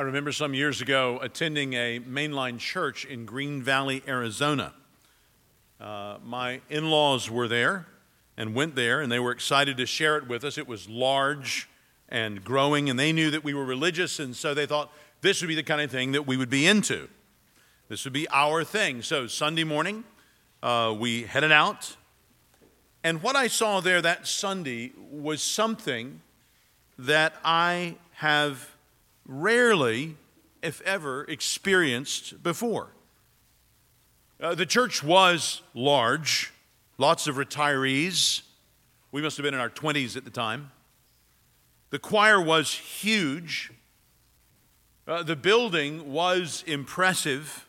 I remember some years ago attending a mainline church in Green Valley, Arizona. Uh, my in laws were there and went there, and they were excited to share it with us. It was large and growing, and they knew that we were religious, and so they thought this would be the kind of thing that we would be into. This would be our thing. So, Sunday morning, uh, we headed out, and what I saw there that Sunday was something that I have rarely, if ever, experienced before. Uh, the church was large, lots of retirees. We must have been in our 20s at the time. The choir was huge. Uh, the building was impressive.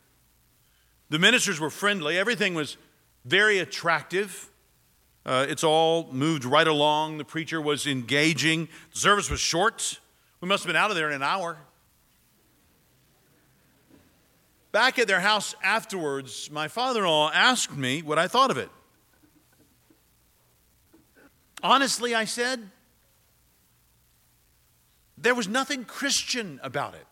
The ministers were friendly. Everything was very attractive. Uh, it's all moved right along. The preacher was engaging. The service was short. We must have been out of there in an hour. Back at their house afterwards, my father in law asked me what I thought of it. Honestly, I said, there was nothing Christian about it.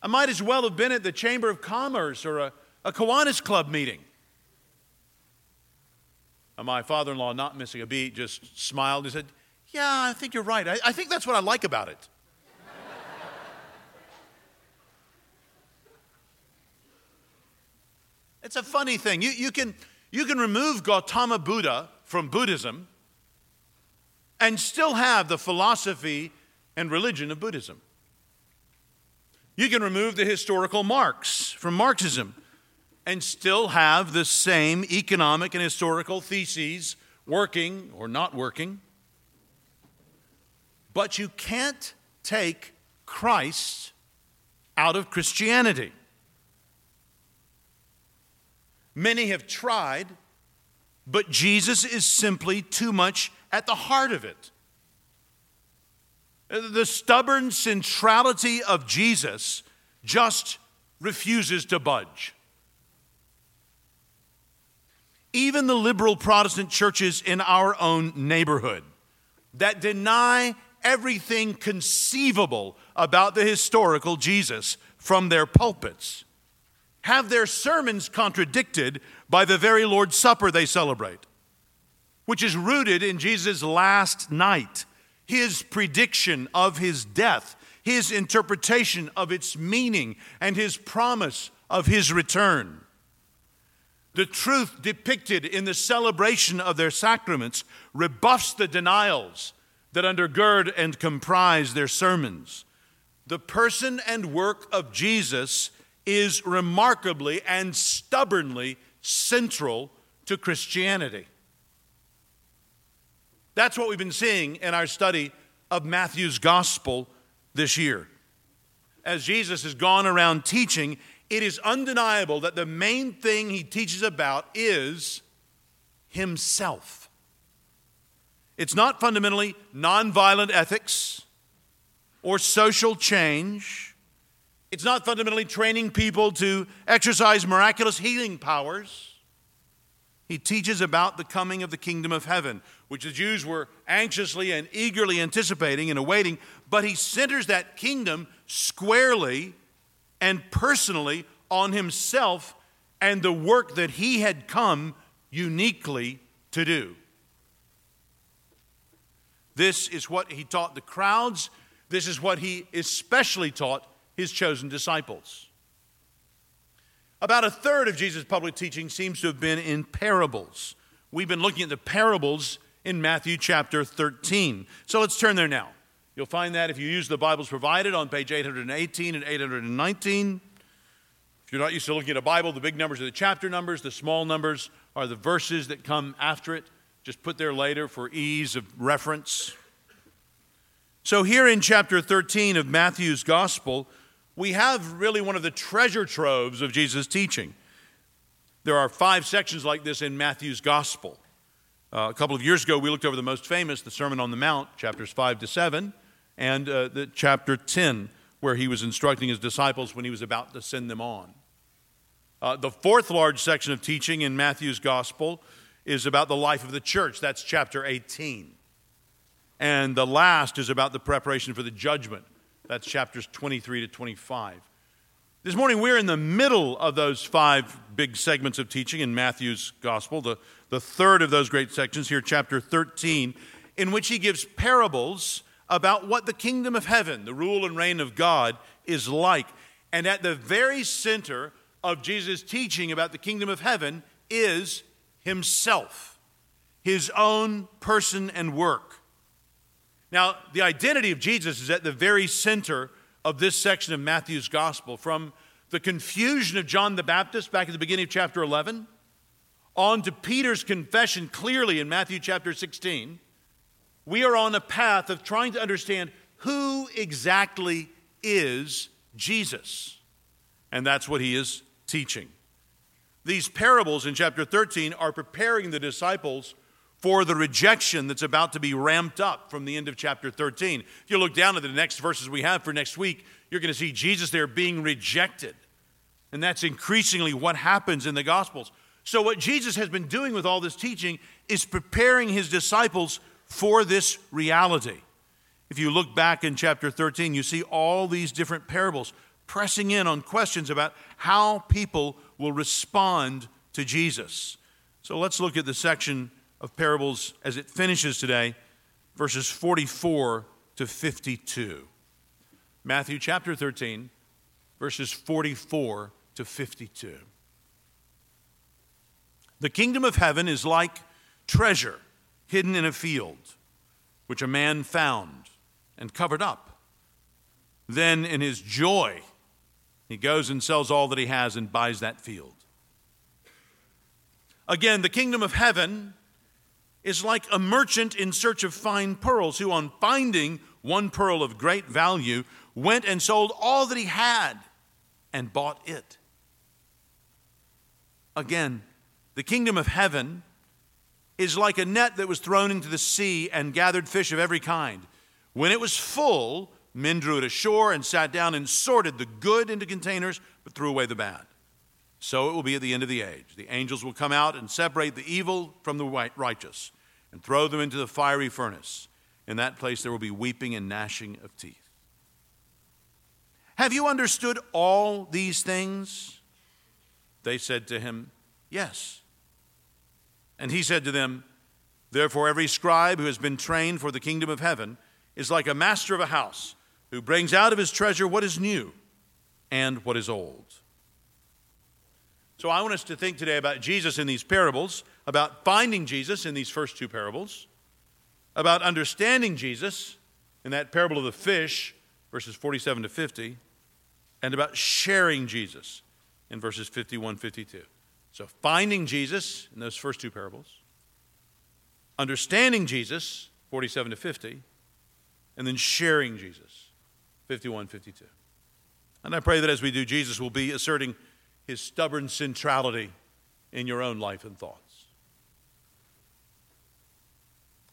I might as well have been at the Chamber of Commerce or a, a Kiwanis Club meeting. And my father in law, not missing a beat, just smiled and said, yeah, I think you're right. I, I think that's what I like about it. it's a funny thing. You, you, can, you can remove Gautama Buddha from Buddhism and still have the philosophy and religion of Buddhism. You can remove the historical Marx from Marxism and still have the same economic and historical theses working or not working. But you can't take Christ out of Christianity. Many have tried, but Jesus is simply too much at the heart of it. Uh, the stubborn centrality of Jesus just refuses to budge. Even the liberal Protestant churches in our own neighborhood that deny everything conceivable about the historical Jesus from their pulpits, have their sermons contradicted by the very Lord's Supper they celebrate, which is rooted in Jesus' last night, his prediction of his death, his interpretation of its meaning, and his promise of his return. The truth depicted in the celebration of their sacraments rebuffs the denials that undergird and comprise their sermons. The person and work of Jesus is remarkably and stubbornly central to Christianity. That's what we've been seeing in our study of Matthew's gospel this year. As Jesus has gone around teaching, it is undeniable that the main thing he teaches about is himself. It's not fundamentally nonviolent ethics or social change. It's not fundamentally training people to exercise miraculous healing powers. He teaches about the coming of the kingdom of heaven, which the Jews were anxiously and eagerly anticipating and awaiting, but he centers that kingdom squarely and personally on himself and the work that he had come uniquely to do. This is what he taught the crowds. This is what he especially taught his chosen disciples. About a third of Jesus' public teaching seems to have been in parables. We've been looking at the parables in Matthew chapter 13. So let's turn there now. You'll find that if you use the Bibles provided on page 818 and 819. If you're not used to looking at a Bible, the big numbers are the chapter numbers, the small numbers are the verses that come after it just put there later for ease of reference. So, here in chapter 13 of Matthew's Gospel, we have really one of the treasure troves of Jesus' teaching. There are five sections like this in Matthew's Gospel. Uh, a couple of years ago, we looked over the most famous, the Sermon on the Mount, chapters 5 to 7, and uh, the chapter 10, where he was instructing his disciples when he was about to send them on. Uh, the fourth large section of teaching in Matthew's Gospel is about the life of the church. That's chapter 18. And the last is about the preparation for the judgment. That's chapters 23 to 25. This morning, we're in the middle of those five big segments of teaching in Matthew's gospel, the, the third of those great sections here, chapter 13, in which he gives parables about what the kingdom of heaven, the rule and reign of God, is like. And at the very center of Jesus' teaching about the kingdom of heaven is himself, his own person and work. Now, the identity of Jesus is at the very center of this section of Matthew's gospel from the confusion of John the Baptist back at the beginning of chapter 11 on to Peter's confession clearly in Matthew chapter 16. We are on a path of trying to understand who exactly is Jesus. And that's what he is teaching. These parables in chapter 13 are preparing the disciples for the rejection that's about to be ramped up from the end of chapter 13. If you look down at the next verses we have for next week, you're going to see Jesus there being rejected. And that's increasingly what happens in the Gospels. So, what Jesus has been doing with all this teaching is preparing his disciples for this reality. If you look back in chapter 13, you see all these different parables pressing in on questions about how people will respond to Jesus. So, let's look at the section of parables as it finishes today, verses 44 to 52. Matthew chapter 13, verses 44 to 52. The kingdom of heaven is like treasure hidden in a field, which a man found and covered up. Then, in his joy, he goes and sells all that he has and buys that field. Again, the kingdom of heaven is like a merchant in search of fine pearls, who, on finding one pearl of great value, went and sold all that he had and bought it. Again, the kingdom of heaven is like a net that was thrown into the sea and gathered fish of every kind. When it was full, men drew it ashore and sat down and sorted the good into containers, but threw away the bad. So it will be at the end of the age. The angels will come out and separate the evil from the righteous and throw them into the fiery furnace. In that place there will be weeping and gnashing of teeth. Have you understood all these things? They said to him, Yes. And he said to them, Therefore, every scribe who has been trained for the kingdom of heaven is like a master of a house who brings out of his treasure what is new and what is old. So I want us to think today about Jesus in these parables, about finding Jesus in these first two parables, about understanding Jesus in that parable of the fish, verses 47 to 50, and about sharing Jesus in verses 51 52. So finding Jesus in those first two parables, understanding Jesus, 47 to 50, and then sharing Jesus, 51 52. And I pray that as we do, Jesus will be asserting his stubborn centrality in your own life and thoughts.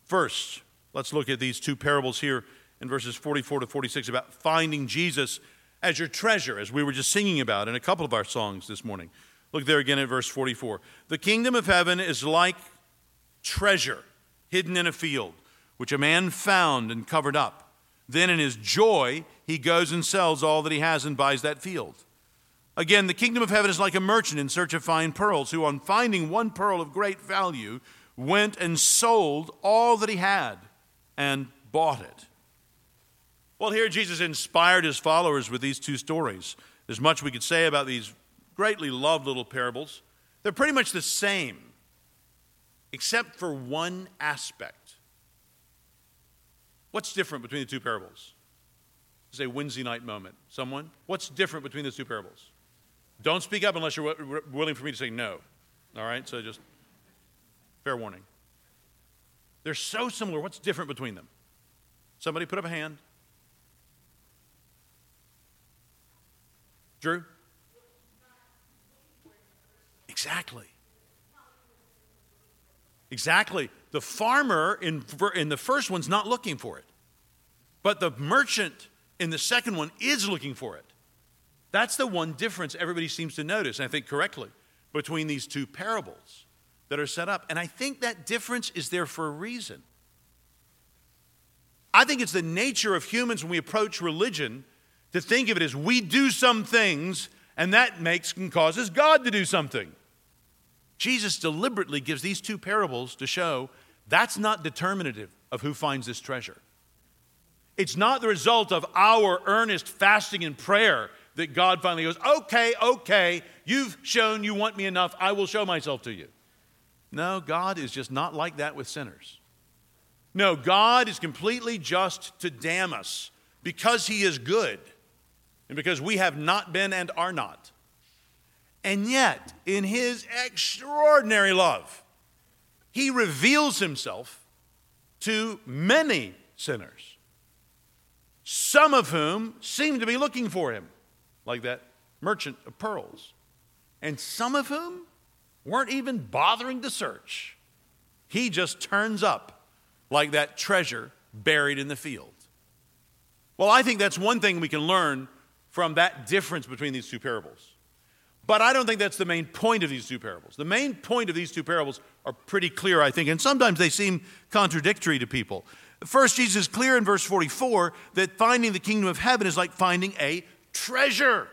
First, let's look at these two parables here in verses 44 to 46 about finding Jesus as your treasure, as we were just singing about in a couple of our songs this morning. Look there again at verse 44. The kingdom of heaven is like treasure hidden in a field, which a man found and covered up. Then in his joy, he goes and sells all that he has and buys that field. Again, the kingdom of heaven is like a merchant in search of fine pearls, who, on finding one pearl of great value, went and sold all that he had and bought it. Well, here Jesus inspired his followers with these two stories. There's much we could say about these greatly loved little parables. They're pretty much the same, except for one aspect. What's different between the two parables? It's a Wednesday night moment. Someone? What's different between the two parables? Don't speak up unless you're w- willing for me to say no. All right? So just fair warning. They're so similar. What's different between them? Somebody put up a hand. Drew? Exactly. Exactly. The farmer in, in the first one's not looking for it, but the merchant in the second one is looking for it. That's the one difference everybody seems to notice, I think correctly, between these two parables that are set up. And I think that difference is there for a reason. I think it's the nature of humans when we approach religion to think of it as we do some things and that makes and causes God to do something. Jesus deliberately gives these two parables to show that's not determinative of who finds this treasure. It's not the result of our earnest fasting and prayer that God finally goes, okay, okay, you've shown you want me enough, I will show myself to you. No, God is just not like that with sinners. No, God is completely just to damn us because He is good and because we have not been and are not. And yet, in His extraordinary love, He reveals Himself to many sinners, some of whom seem to be looking for Him, like that merchant of pearls, and some of whom weren't even bothering to search. He just turns up like that treasure buried in the field. Well, I think that's one thing we can learn from that difference between these two parables. But I don't think that's the main point of these two parables. The main point of these two parables are pretty clear, I think, and sometimes they seem contradictory to people. First, Jesus is clear in verse 44 that finding the kingdom of heaven is like finding a treasure.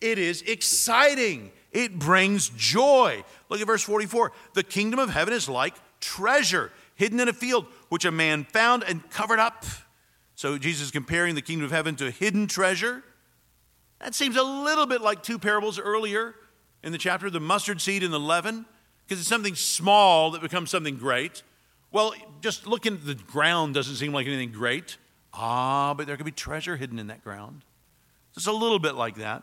It is exciting, it brings joy. Look at verse 44. The kingdom of heaven is like treasure hidden in a field, which a man found and covered up. So Jesus is comparing the kingdom of heaven to a hidden treasure. That seems a little bit like two parables earlier in the chapter the mustard seed and the leaven, because it's something small that becomes something great. Well, just looking at the ground doesn't seem like anything great. Ah, but there could be treasure hidden in that ground. It's a little bit like that.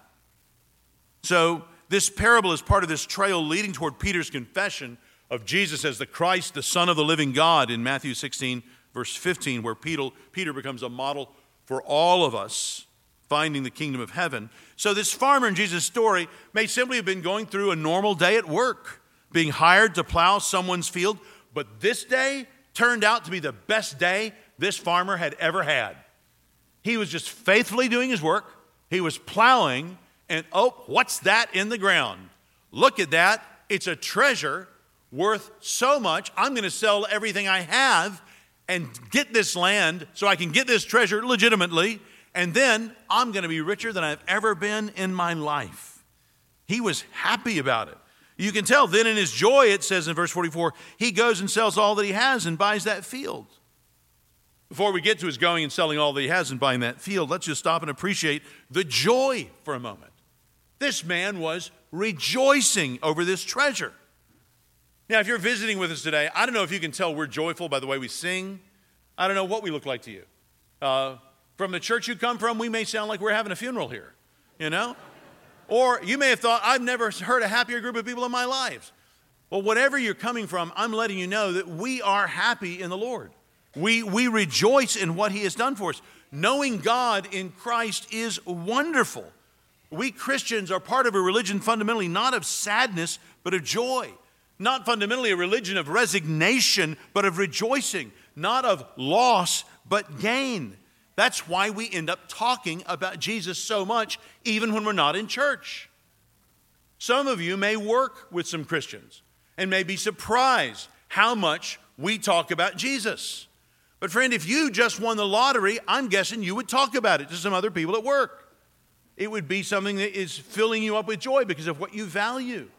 So, this parable is part of this trail leading toward Peter's confession of Jesus as the Christ, the Son of the living God, in Matthew 16, verse 15, where Peter, Peter becomes a model for all of us finding the kingdom of heaven. So, this farmer in Jesus' story may simply have been going through a normal day at work, being hired to plow someone's field, but this day turned out to be the best day this farmer had ever had. He was just faithfully doing his work, he was plowing, and oh, what's that in the ground? Look at that. It's a treasure worth so much. I'm going to sell everything I have and get this land so I can get this treasure legitimately and then I'm going to be richer than I've ever been in my life. He was happy about it. You can tell then in his joy, it says in verse 44, he goes and sells all that he has and buys that field. Before we get to his going and selling all that he has and buying that field, let's just stop and appreciate the joy for a moment. This man was rejoicing over this treasure. Now, if you're visiting with us today, I don't know if you can tell we're joyful by the way we sing. I don't know what we look like to you. Uh, from the church you come from, we may sound like we're having a funeral here, you know? Or you may have thought, I've never heard a happier group of people in my life. Well, whatever you're coming from, I'm letting you know that we are happy in the Lord. We, we rejoice in what He has done for us. Knowing God in Christ is wonderful. We Christians are part of a religion fundamentally not of sadness, but of joy. Not fundamentally a religion of resignation, but of rejoicing. Not of loss, but gain. That's why we end up talking about Jesus so much, even when we're not in church. Some of you may work with some Christians and may be surprised how much we talk about Jesus. But, friend, if you just won the lottery, I'm guessing you would talk about it to some other people at work. It would be something that is filling you up with joy because of what you value.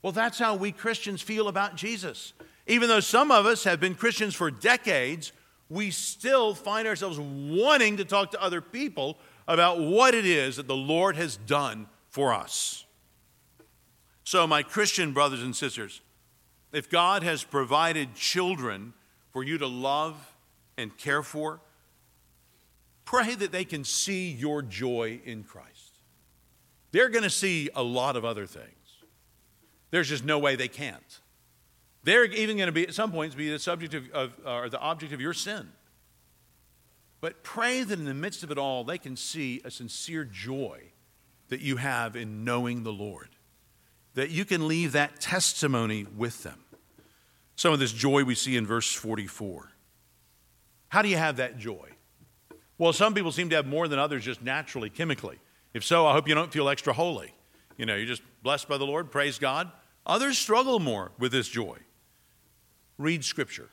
Well, that's how we Christians feel about Jesus. Even though some of us have been Christians for decades, we still find ourselves wanting to talk to other people about what it is that the Lord has done for us. So, my Christian brothers and sisters, if God has provided children for you to love and care for, pray that they can see your joy in Christ. They're going to see a lot of other things. There's just no way they can't. They're even going to be, at some points, be the subject of, of or the object of your sin. But pray that in the midst of it all, they can see a sincere joy that you have in knowing the Lord, that you can leave that testimony with them. Some of this joy we see in verse 44. How do you have that joy? Well, some people seem to have more than others just naturally, chemically. If so, I hope you don't feel extra holy. You know, you're just blessed by the Lord, praise God. Others struggle more with this joy read Scripture.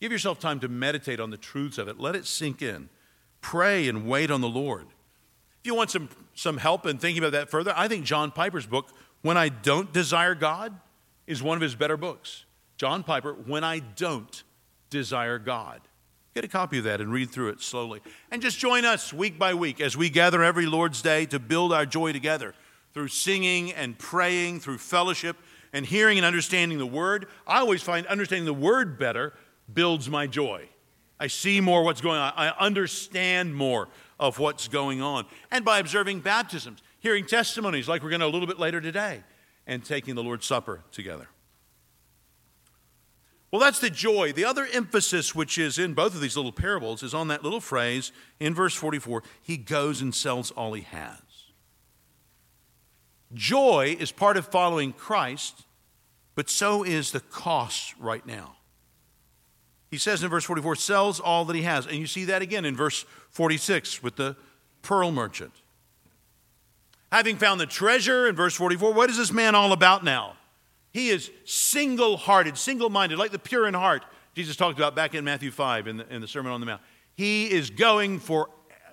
Give yourself time to meditate on the truths of it. Let it sink in. Pray and wait on the Lord. If you want some, some help in thinking about that further, I think John Piper's book, When I Don't Desire God, is one of his better books. John Piper, When I Don't Desire God. Get a copy of that and read through it slowly. And just join us week by week as we gather every Lord's Day to build our joy together through singing and praying, through fellowship and hearing and understanding the Word. I always find understanding the Word better builds my joy. I see more what's going on, I understand more of what's going on. And by observing baptisms, hearing testimonies like we're going to a little bit later today, and taking the Lord's Supper together. Well, that's the joy. The other emphasis, which is in both of these little parables, is on that little phrase in verse 44 he goes and sells all he has. Joy is part of following Christ, but so is the cost right now. He says in verse 44, sells all that he has. And you see that again in verse 46 with the pearl merchant. Having found the treasure in verse 44, what is this man all about now? He is single hearted, single minded, like the pure in heart Jesus talked about back in Matthew 5 in the, in the Sermon on the Mount. He is going for,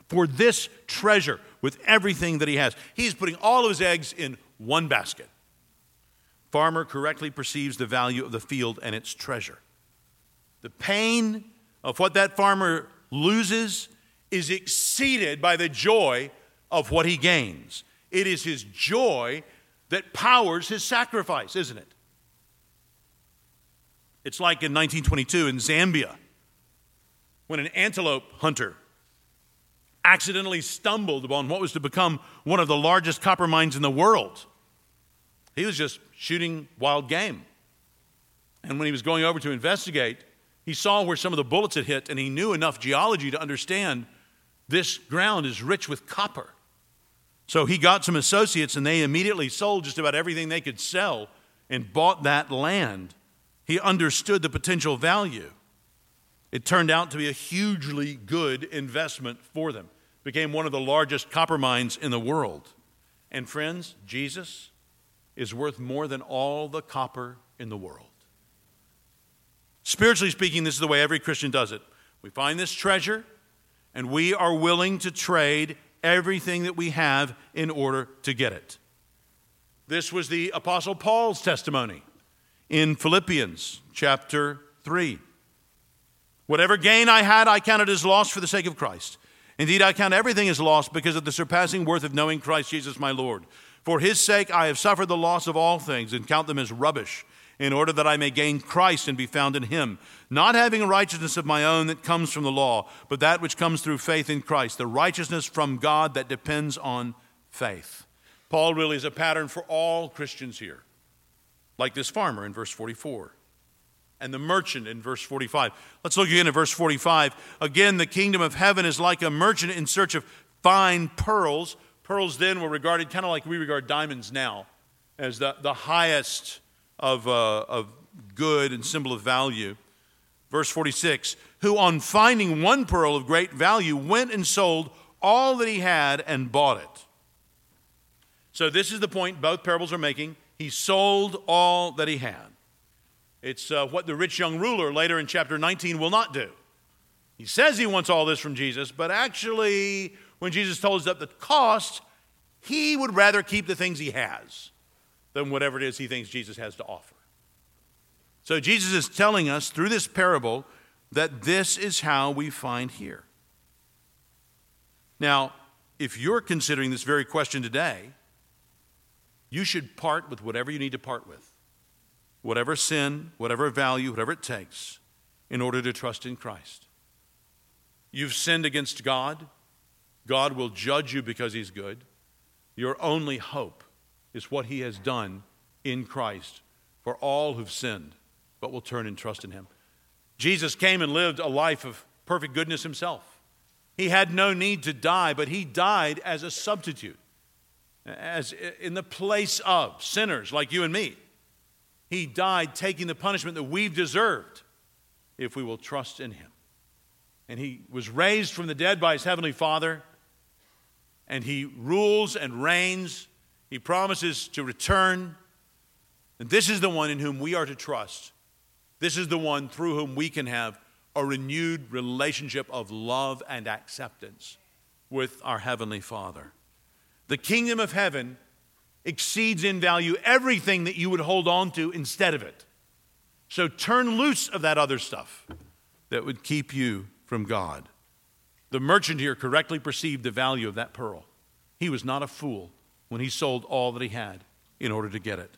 for this treasure with everything that he has. He's putting all of his eggs in one basket. Farmer correctly perceives the value of the field and its treasure. The pain of what that farmer loses is exceeded by the joy of what he gains. It is his joy that powers his sacrifice, isn't it? It's like in 1922 in Zambia when an antelope hunter accidentally stumbled upon what was to become one of the largest copper mines in the world. He was just shooting wild game. And when he was going over to investigate, he saw where some of the bullets had hit, and he knew enough geology to understand this ground is rich with copper. So he got some associates, and they immediately sold just about everything they could sell and bought that land. He understood the potential value. It turned out to be a hugely good investment for them. Became one of the largest copper mines in the world. And friends, Jesus is worth more than all the copper in the world. Spiritually speaking, this is the way every Christian does it. We find this treasure, and we are willing to trade everything that we have in order to get it. This was the Apostle Paul's testimony in Philippians chapter 3. Whatever gain I had, I counted as loss for the sake of Christ. Indeed, I count everything as loss because of the surpassing worth of knowing Christ Jesus my Lord. For his sake, I have suffered the loss of all things and count them as rubbish, in order that I may gain Christ and be found in him, not having a righteousness of my own that comes from the law, but that which comes through faith in Christ, the righteousness from God that depends on faith. Paul really is a pattern for all Christians here, like this farmer in verse 44 and the merchant in verse 45. Let's look again at verse 45. Again, the kingdom of heaven is like a merchant in search of fine pearls. Pearls then were regarded kind of like we regard diamonds now as the, the highest of, uh, of good and symbol of value. Verse 46 Who, on finding one pearl of great value, went and sold all that he had and bought it. So, this is the point both parables are making. He sold all that he had. It's uh, what the rich young ruler later in chapter 19 will not do. He says he wants all this from Jesus, but actually, when Jesus told us that the cost, he would rather keep the things he has than whatever it is he thinks Jesus has to offer. So, Jesus is telling us through this parable that this is how we find here. Now, if you're considering this very question today, you should part with whatever you need to part with whatever sin, whatever value, whatever it takes, in order to trust in Christ. You've sinned against God. God will judge you because He's good. Your only hope is what He has done in Christ for all who've sinned but will turn and trust in Him. Jesus came and lived a life of perfect goodness Himself. He had no need to die, but He died as a substitute, as in the place of sinners like you and me. He died taking the punishment that we've deserved if we will trust in Him. And He was raised from the dead by His Heavenly Father, and He rules and reigns. He promises to return. And this is the one in whom we are to trust. This is the one through whom we can have a renewed relationship of love and acceptance with our Heavenly Father. The kingdom of heaven exceeds in value everything that you would hold on to instead of it. So turn loose of that other stuff that would keep you from God. The merchant here correctly perceived the value of that pearl. He was not a fool when he sold all that he had in order to get it.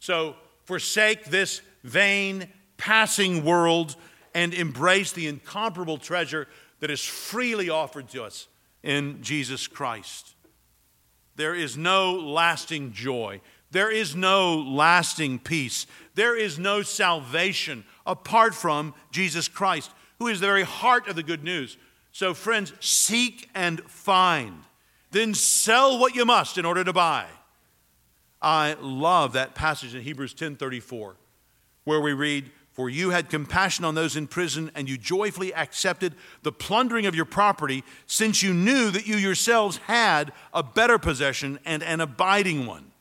So forsake this vain, passing world and embrace the incomparable treasure that is freely offered to us in Jesus Christ. There is no lasting joy. There is no lasting peace. There is no salvation apart from Jesus Christ, who is the very heart of the good news. So, friends, seek and find. Then sell what you must in order to buy. I love that passage in Hebrews 10:34 where we read, For you had compassion on those in prison, and you joyfully accepted the plundering of your property, since you knew that you yourselves had a better possession and an abiding one.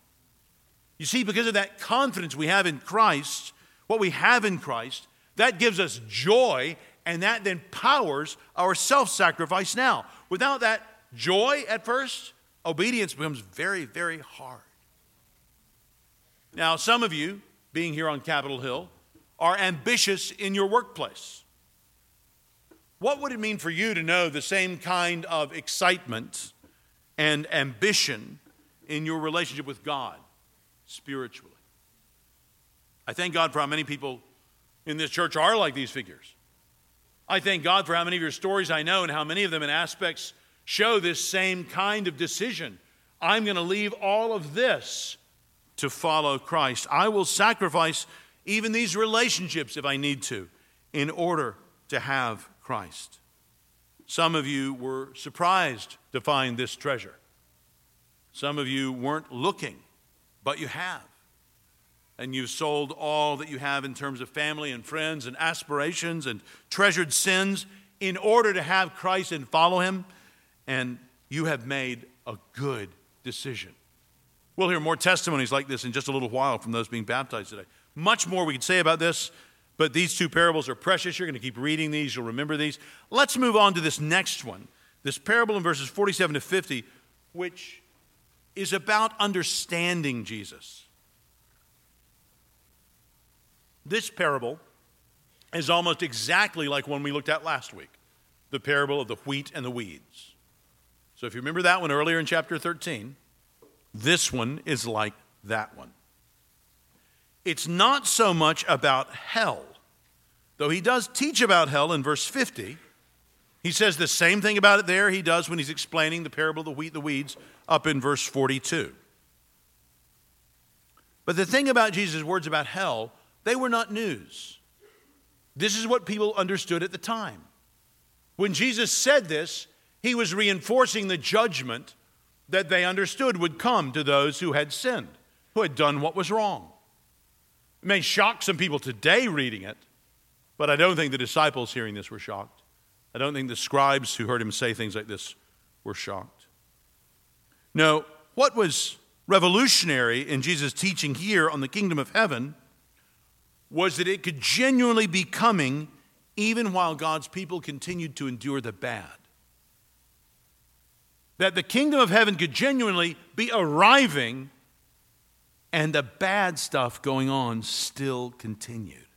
You see, because of that confidence we have in Christ, what we have in Christ, that gives us joy, and that then powers our self sacrifice now. Without that joy at first, obedience becomes very, very hard. Now, some of you, being here on Capitol Hill, are ambitious in your workplace. What would it mean for you to know the same kind of excitement and ambition in your relationship with God spiritually? I thank God for how many people in this church are like these figures. I thank God for how many of your stories I know and how many of them in aspects show this same kind of decision. I'm going to leave all of this to follow Christ. I will sacrifice even these relationships if I need to in order to have Christ. Some of you were surprised to find this treasure. Some of you weren't looking, but you have. And you've sold all that you have in terms of family and friends and aspirations and treasured sins in order to have Christ and follow Him. And you have made a good decision. We'll hear more testimonies like this in just a little while from those being baptized today. Much more we could say about this, but these two parables are precious. You're going to keep reading these, you'll remember these. Let's move on to this next one this parable in verses 47 to 50, which is about understanding Jesus. This parable is almost exactly like one we looked at last week the parable of the wheat and the weeds. So if you remember that one earlier in chapter 13, this one is like that one. It's not so much about hell, though he does teach about hell in verse 50. He says the same thing about it there he does when he's explaining the parable of the wheat, and the weeds, up in verse 42. But the thing about Jesus' words about hell, they were not news. This is what people understood at the time. When Jesus said this, he was reinforcing the judgment that they understood would come to those who had sinned, who had done what was wrong. It may shock some people today reading it, but I don't think the disciples hearing this were shocked. I don't think the scribes who heard him say things like this were shocked. No, what was revolutionary in Jesus' teaching here on the kingdom of heaven was that it could genuinely be coming even while God's people continued to endure the bad that the kingdom of heaven could genuinely be arriving and the bad stuff going on still continued.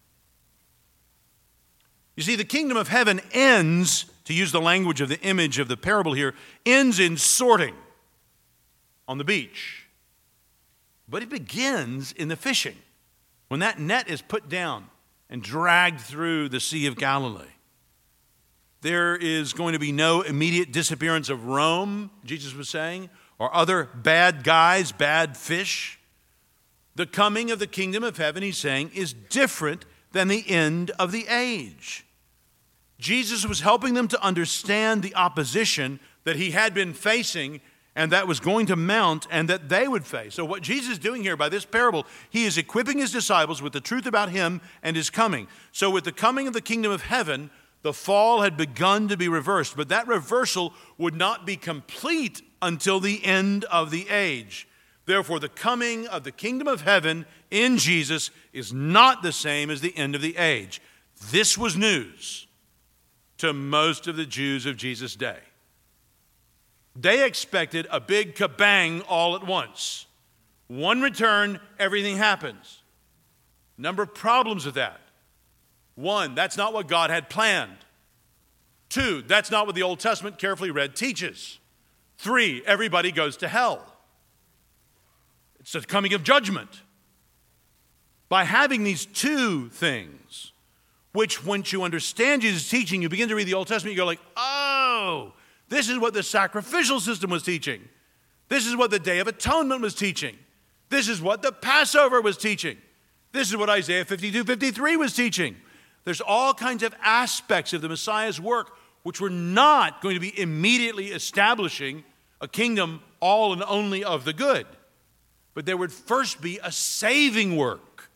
You see, the kingdom of heaven ends, to use the language of the image of the parable here, ends in sorting on the beach. But it begins in the fishing, when that net is put down and dragged through the Sea of Galilee. There is going to be no immediate disappearance of Rome, Jesus was saying, or other bad guys, bad fish. The coming of the kingdom of heaven, he's saying, is different than the end of the age. Jesus was helping them to understand the opposition that he had been facing and that was going to mount and that they would face. So, what Jesus is doing here by this parable, he is equipping his disciples with the truth about him and his coming. So, with the coming of the kingdom of heaven, the fall had begun to be reversed, but that reversal would not be complete until the end of the age. Therefore, the coming of the kingdom of heaven in Jesus is not the same as the end of the age. This was news. to most of the Jews of Jesus' day. They expected a big kabang all at once. One return, everything happens. Number of problems with that. One, that's not what God had planned. Two, that's not what the Old Testament carefully read teaches. Three, everybody goes to hell. It's the coming of judgment. By having these two things, which once you understand Jesus' teaching, you begin to read the Old Testament, you go like, oh, this is what the sacrificial system was teaching. This is what the Day of Atonement was teaching. This is what the Passover was teaching. This is what Isaiah 52 53 was teaching. There's all kinds of aspects of the Messiah's work which were not going to be immediately establishing a kingdom all and only of the good, but there would first be a saving work.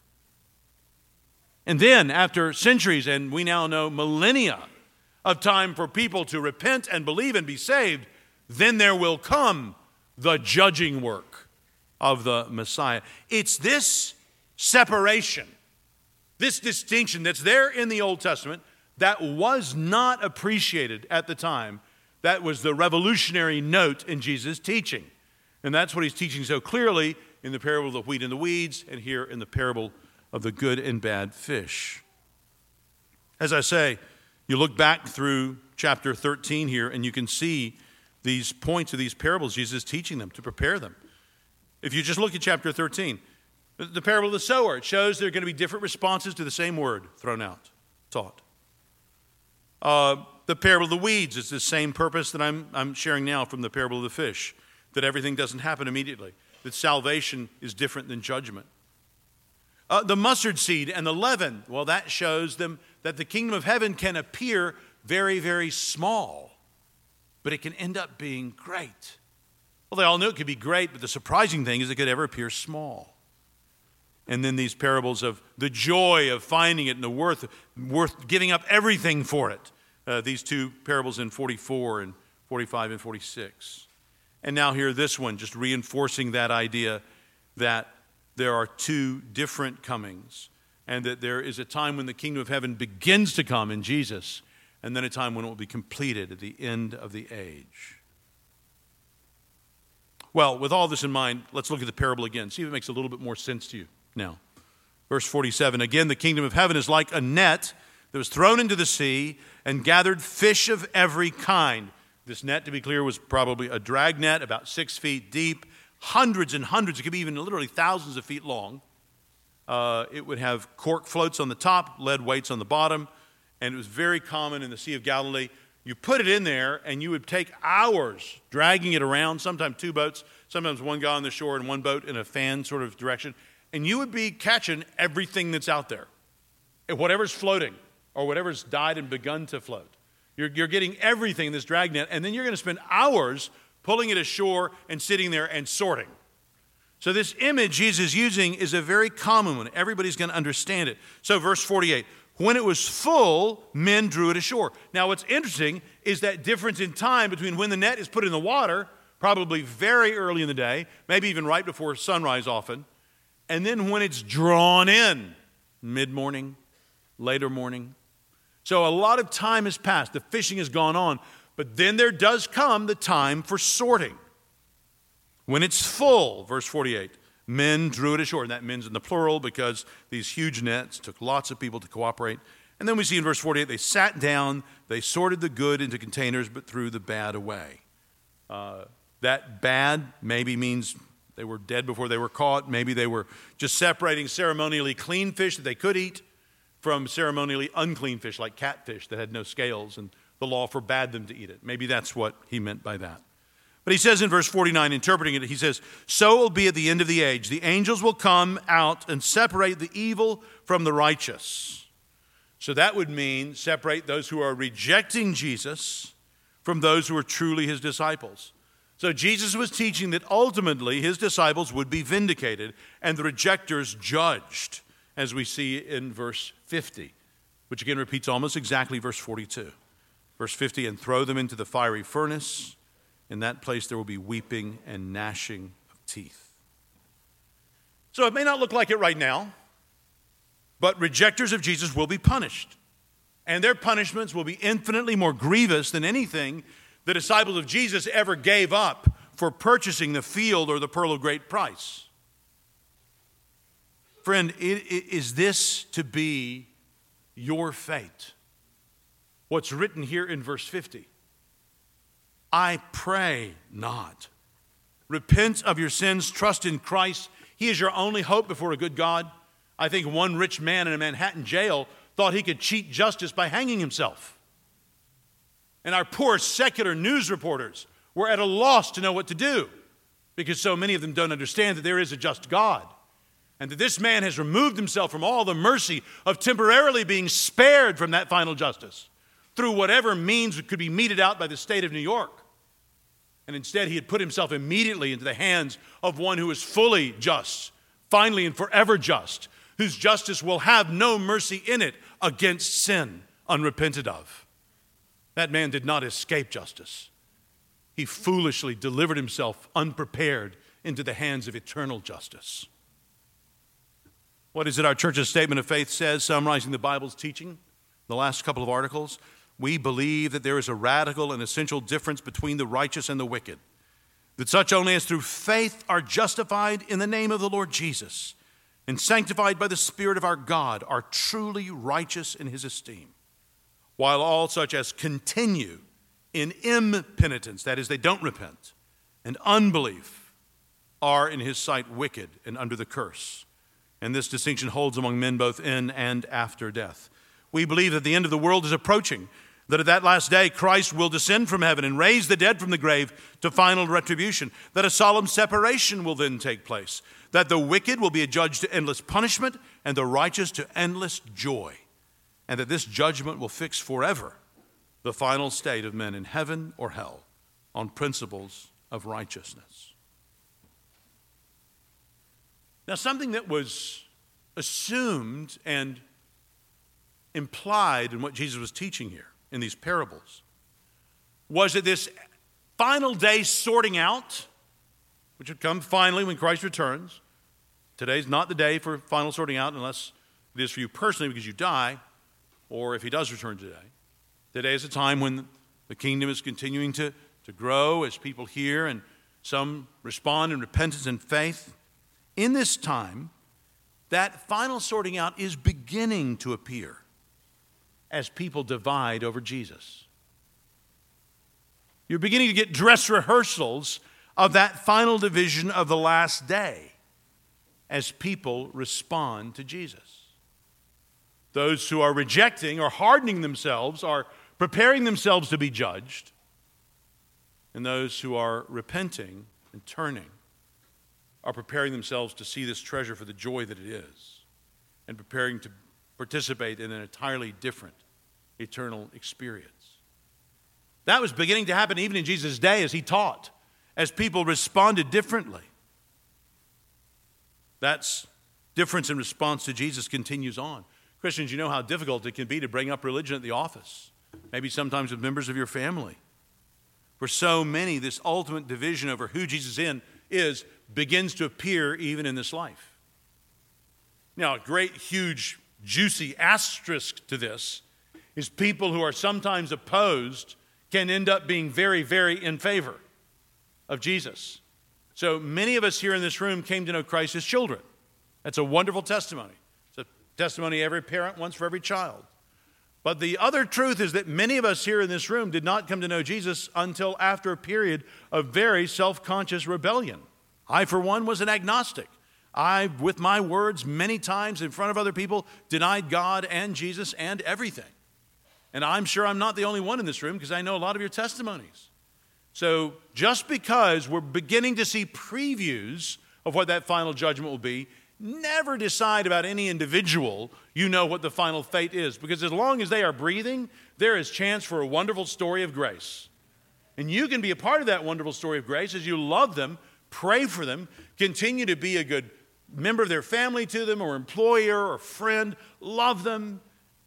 And then, after centuries, and we now know millennia of time for people to repent and believe and be saved, then there will come the judging work of the Messiah. It's this separation, this distinction that's there in the Old Testament that was not appreciated at the time. That was the revolutionary note in Jesus' teaching. And that's what he's teaching so clearly in the parable of the wheat and the weeds, and here in the parable of the good and bad fish. As I say, you look back through chapter 13 here, and you can see these points of these parables, Jesus teaching them to prepare them. If you just look at chapter 13, the parable of the sower, it shows there are going to be different responses to the same word thrown out, taught. Uh, the parable of the weeds is the same purpose that I'm, I'm sharing now from the parable of the fish, that everything doesn't happen immediately, that salvation is different than judgment. Uh, the mustard seed and the leaven, well, that shows them that the kingdom of heaven can appear very, very small, but it can end up being great. Well, they all knew it could be great, but the surprising thing is it could ever appear small. And then these parables of the joy of finding it and the worth, worth giving up everything for it. Uh, these two parables in 44 and 45 and 46. And now, here, this one, just reinforcing that idea that there are two different comings and that there is a time when the kingdom of heaven begins to come in Jesus, and then a time when it will be completed at the end of the age. Well, with all this in mind, let's look at the parable again, see if it makes a little bit more sense to you now. Verse 47 Again, the kingdom of heaven is like a net that was thrown into the sea and gathered fish of every kind. This net, to be clear, was probably a drag net about six feet deep, hundreds and hundreds, it could be even literally thousands of feet long. Uh, it would have cork floats on the top, lead weights on the bottom, and it was very common in the Sea of Galilee. You put it in there, and you would take hours dragging it around, sometimes two boats, sometimes one guy on the shore and one boat in a fan sort of direction and you would be catching everything that's out there, whatever's floating or whatever's died and begun to float. You're, you're getting everything in this dragnet, and then you're going to spend hours pulling it ashore and sitting there and sorting. So, this image Jesus is using is a very common one. Everybody's going to understand it. So, verse 48 when it was full, men drew it ashore. Now, what's interesting is that difference in time between when the net is put in the water, probably very early in the day, maybe even right before sunrise often, and then when it's drawn in, mid morning, later morning. So a lot of time has passed. The fishing has gone on. But then there does come the time for sorting. When it's full, verse 48, men drew it ashore. And that men's in the plural because these huge nets took lots of people to cooperate. And then we see in verse 48, they sat down, they sorted the good into containers, but threw the bad away. Uh, that bad maybe means they were dead before they were caught. Maybe they were just separating ceremonially clean fish that they could eat from ceremonially unclean fish like catfish that had no scales, and the law forbade them to eat it. Maybe that's what he meant by that. But he says in verse 49, interpreting it, he says, So it will be at the end of the age. The angels will come out and separate the evil from the righteous. So that would mean separate those who are rejecting Jesus from those who are truly his disciples. So Jesus was teaching that ultimately his disciples would be vindicated and the rejectors judged, as we see in verse 50, which again repeats almost exactly verse 42. Verse 50 and throw them into the fiery furnace. In that place there will be weeping and gnashing of teeth. So it may not look like it right now, but rejectors of Jesus will be punished. and their punishments will be infinitely more grievous than anything the disciples of Jesus ever gave up for purchasing the field or the pearl of great price. Friend, is this to be your fate? What's written here in verse 50? I pray not. Repent of your sins, trust in Christ. He is your only hope before a good God. I think one rich man in a Manhattan jail thought he could cheat justice by hanging himself. And our poor secular news reporters were at a loss to know what to do because so many of them don't understand that there is a just God and that this man has removed himself from all the mercy of temporarily being spared from that final justice through whatever means could be meted out by the state of New York. And instead, he had put himself immediately into the hands of one who is fully just, finally and forever just, whose justice will have no mercy in it against sin unrepented of. That man did not escape justice. He foolishly delivered himself unprepared into the hands of eternal justice. What is it our church's statement of faith says, summarizing the Bible's teaching? The last couple of articles. We believe that there is a radical and essential difference between the righteous and the wicked. That such only as through faith are justified in the name of the Lord Jesus and sanctified by the Spirit of our God are truly righteous in his esteem, while all such as continue in impenitence, that is, they don't repent, and unbelief, are in his sight wicked and under the curse. And this distinction holds among men both in and after death. We believe that the end of the world is approaching, that at that last day Christ will descend from heaven and raise the dead from the grave to final retribution, that a solemn separation will then take place, that the wicked will be adjudged to endless punishment and the righteous to endless joy, and that this judgment will fix forever the final state of men in heaven or hell on principles of righteousness. Now, something that was assumed and implied in what Jesus was teaching here in these parables. Was it this final day sorting out, which would come finally when Christ returns, today's not the day for final sorting out unless it is for you personally because you die, or if he does return today. Today is a time when the kingdom is continuing to, to grow as people hear and some respond in repentance and faith. In this time, that final sorting out is beginning to appear as people divide over Jesus. You're beginning to get dress rehearsals of that final division of the last day as people respond to Jesus. Those who are rejecting or hardening themselves are preparing themselves to be judged, and those who are repenting and turning are preparing themselves to see this treasure for the joy that it is and preparing to participate in an entirely different eternal experience. That was beginning to happen even in Jesus' day as he taught, as people responded differently. That's difference in response to Jesus continues on. Christians, you know how difficult it can be to bring up religion at the office, maybe sometimes with members of your family. For so many, this ultimate division over who Jesus in is begins to appear even in this life. Now, a great, huge, juicy asterisk to this is people who are sometimes opposed can end up being very, very in favor of Jesus. So many of us here in this room came to know Christ as children. That's a wonderful testimony. It's a testimony every parent wants for every child. But the other truth is that many of us here in this room did not come to know Jesus until after a period of very self conscious rebellion. I, for one, was an agnostic. I, with my words, many times in front of other people, denied God and Jesus and everything. And I'm sure I'm not the only one in this room because I know a lot of your testimonies. So just because we're beginning to see previews of what that final judgment will be, never decide about any individual you know what the final fate is because as long as they are breathing there is chance for a wonderful story of grace and you can be a part of that wonderful story of grace as you love them Pray for them. Continue to be a good member of their family to them, or employer, or friend. Love them.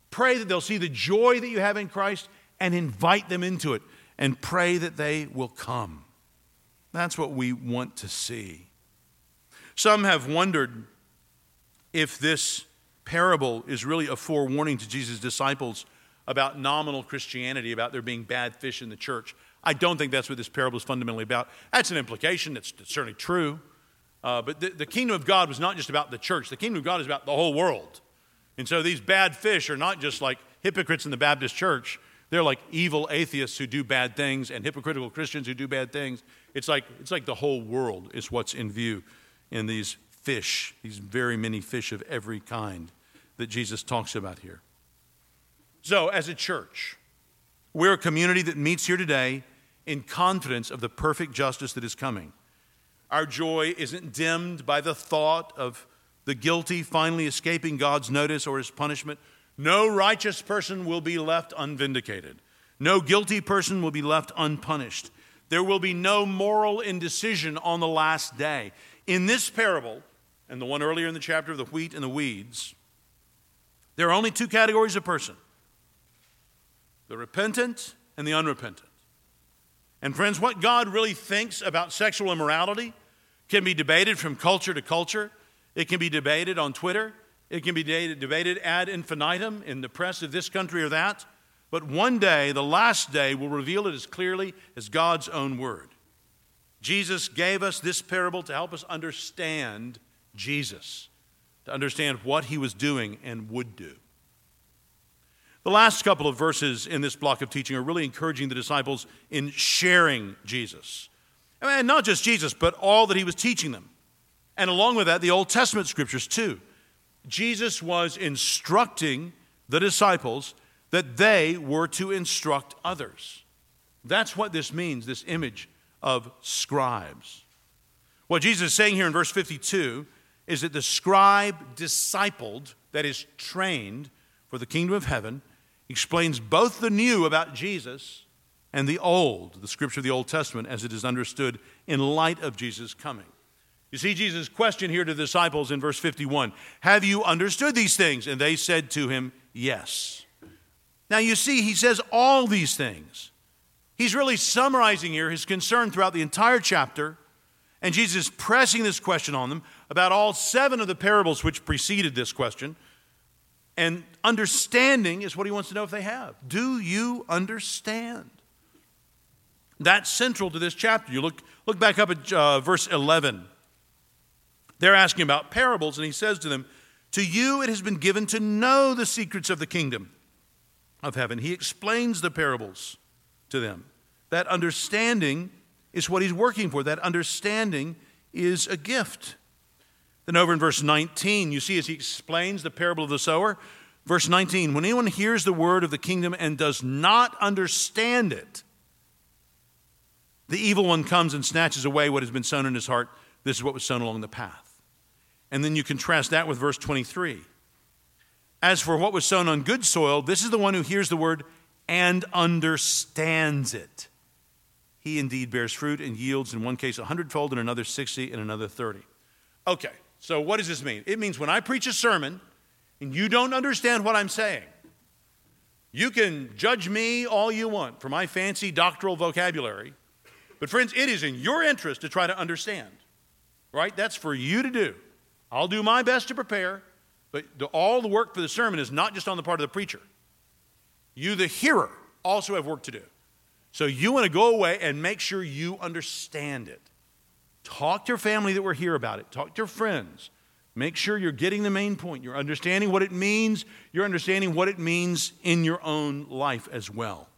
Pray that they'll see the joy that you have in Christ and invite them into it. And pray that they will come. That's what we want to see. Some have wondered if this parable is really a forewarning to Jesus' disciples about nominal Christianity, about there being bad fish in the church. I don't think that's what this parable is fundamentally about. That's an implication, it's, certainly true. Uh, but the, the kingdom of God was not just about the church, the kingdom of God is about the whole world. And so these bad fish are not just like hypocrites in the Baptist church, they're like evil atheists who do bad things and hypocritical Christians who do bad things. It's like, it's like the whole world is what's in view in these fish, these very many fish of every kind that Jesus talks about here. So, as a church, we're a community that meets here today in confidence of the perfect justice that is coming. Our joy isn't dimmed by the thought of the guilty finally escaping God's notice or his punishment. No righteous person will be left unvindicated. No guilty person will be left unpunished. There will be no moral indecision on the last day. In this parable, and the one earlier in the chapter of the wheat and the weeds, there are only two categories of person the repentant and the unrepentant. And friends, what God really thinks about sexual immorality can be debated from culture to culture. It can be debated on Twitter. It can be debated ad infinitum in the press of this country or that. But one day, the last day, will reveal it as clearly as God's own word. Jesus gave us this parable to help us understand Jesus, to understand what he was doing and would do. The last couple of verses in this block of teaching are really encouraging the disciples in sharing Jesus. And not just Jesus, but all that he was teaching them. And along with that, the Old Testament scriptures too. Jesus was instructing the disciples that they were to instruct others. That's what this means, this image of scribes. What Jesus is saying here in verse 52 is that the scribe discipled, that is, trained for the kingdom of heaven, explains both the new about Jesus and the old, the scripture of the Old Testament, as it is understood in light of Jesus' coming. You see Jesus' question here to the disciples in verse 51 Have you understood these things? And they said to him, Yes. Now you see, he says all these things. He's really summarizing here his concern throughout the entire chapter, and Jesus is pressing this question on them about all seven of the parables which preceded this question. And understanding is what he wants to know if they have. Do you understand? That's central to this chapter. You look, look back up at uh, verse 11. They're asking about parables, and he says to them, To you it has been given to know the secrets of the kingdom of heaven. He explains the parables to them. That understanding is what he's working for. That understanding is a gift. Then, over in verse 19, you see as he explains the parable of the sower, verse 19, when anyone hears the word of the kingdom and does not understand it, the evil one comes and snatches away what has been sown in his heart. This is what was sown along the path. And then you contrast that with verse 23. As for what was sown on good soil, this is the one who hears the word and understands it. He indeed bears fruit and yields in one case a hundredfold, in another 60, and another 30. Okay, so, what does this mean? It means when I preach a sermon and you don't understand what I'm saying, you can judge me all you want for my fancy doctoral vocabulary. But, friends, it is in your interest to try to understand, right? That's for you to do. I'll do my best to prepare, but the, all the work for the sermon is not just on the part of the preacher. You, the hearer, also have work to do. So, you want to go away and make sure you understand it. Talk to your family that were here about it. Talk to your friends. Make sure you're getting the main point. You're understanding what it means. You're understanding what it means in your own life as well.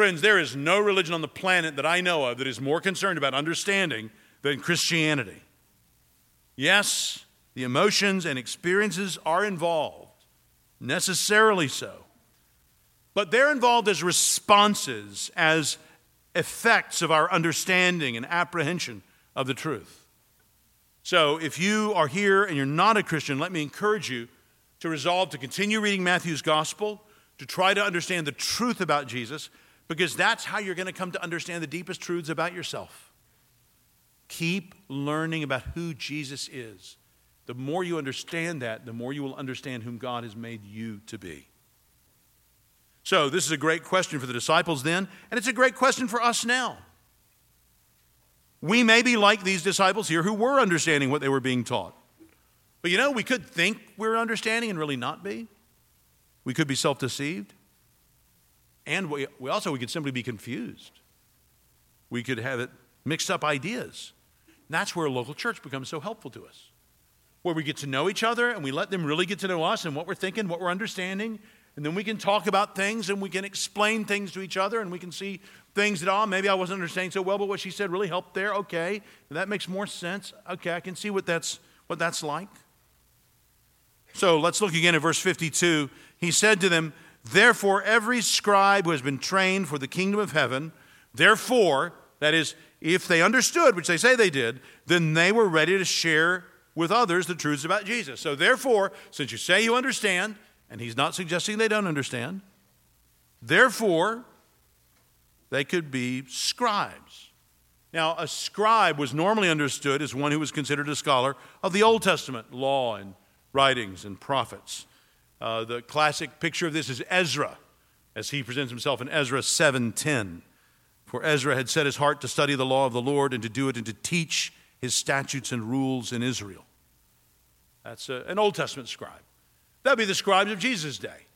Friends, there is no religion on the planet that I know of that is more concerned about understanding than Christianity. Yes, the emotions and experiences are involved, necessarily so. But they're involved as responses, as effects of our understanding and apprehension of the truth. So, if you are here and you're not a Christian, let me encourage you to resolve to continue reading Matthew's gospel, to try to understand the truth about Jesus, because that's how you're going to come to understand the deepest truths about yourself. Keep learning about who Jesus is. The more you understand that, the more you will understand whom God has made you to be. So, this is a great question for the disciples then, and it's a great question for us now. We may be like these disciples here who were understanding what they were being taught. But you know, we could think we're understanding and really not be. We could be self deceived. And we, we also we could simply be confused. We could have it mixed up ideas. And that's where a local church becomes so helpful to us. Where we get to know each other and we let them really get to know us and what we're thinking, what we're understanding, and then we can talk about things and we can explain things to each other and we can see things that, oh, maybe I wasn't understanding so well, but what she said really helped there. Okay, that makes more sense. Okay, I can see what that's, what that's like. So let's look again at verse 52. He said to them, Therefore, every scribe who has been trained for the kingdom of heaven, therefore, that is, if they understood, which they say they did, then they were ready to share with others the truths about Jesus. So, therefore, since you say you understand, and he's not suggesting they don't understand, therefore, they could be scribes. Now, a scribe was normally understood as one who was considered a scholar of the Old Testament law and writings and prophets. Uh, the classic picture of this is Ezra, as he presents himself in Ezra 7:10. For Ezra had set his heart to study the law of the Lord and to do it and to teach his statutes and rules in Israel. That's a, an Old Testament scribe. That'd be the scribes of Jesus' day.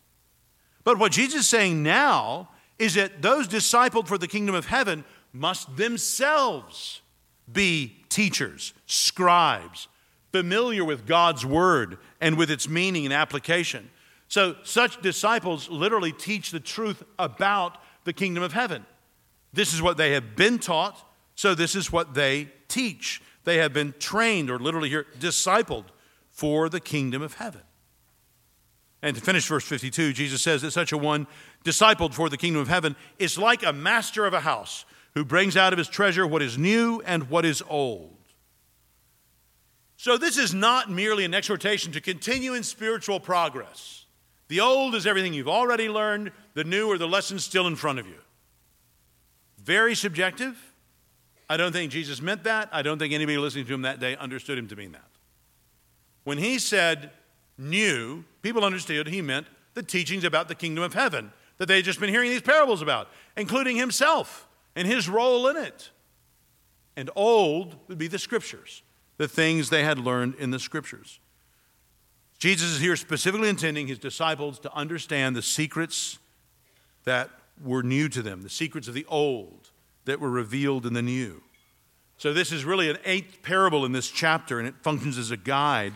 But what Jesus is saying now is that those discipled for the kingdom of heaven must themselves be teachers, scribes, familiar with God's word and with its meaning and application. So, such disciples literally teach the truth about the kingdom of heaven. This is what they have been taught, so this is what they teach. They have been trained, or literally here, discipled for the kingdom of heaven. And to finish verse 52, Jesus says that such a one, discipled for the kingdom of heaven, is like a master of a house who brings out of his treasure what is new and what is old. So, this is not merely an exhortation to continue in spiritual progress. The old is everything you've already learned, the new are the lessons still in front of you. Very subjective. I don't think Jesus meant that. I don't think anybody listening to him that day understood him to mean that. When he said, new, people understood he meant the teachings about the kingdom of heaven that they had just been hearing these parables about, including himself and his role in it. And old would be the scriptures, the things they had learned in the scriptures. Jesus is here specifically intending his disciples to understand the secrets that were new to them, the secrets of the old that were revealed in the new. So, this is really an eighth parable in this chapter, and it functions as a guide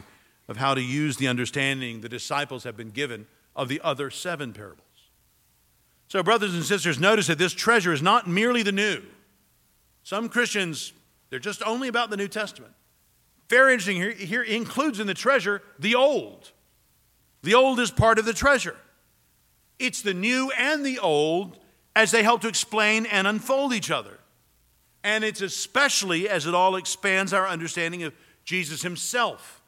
of how to use the understanding the disciples have been given of the other seven parables. So, brothers and sisters, notice that this treasure is not merely the new. Some Christians, they're just only about the New Testament. Very interesting here, here includes in the treasure the old. The old is part of the treasure. It's the new and the old as they help to explain and unfold each other. And it's especially as it all expands our understanding of Jesus himself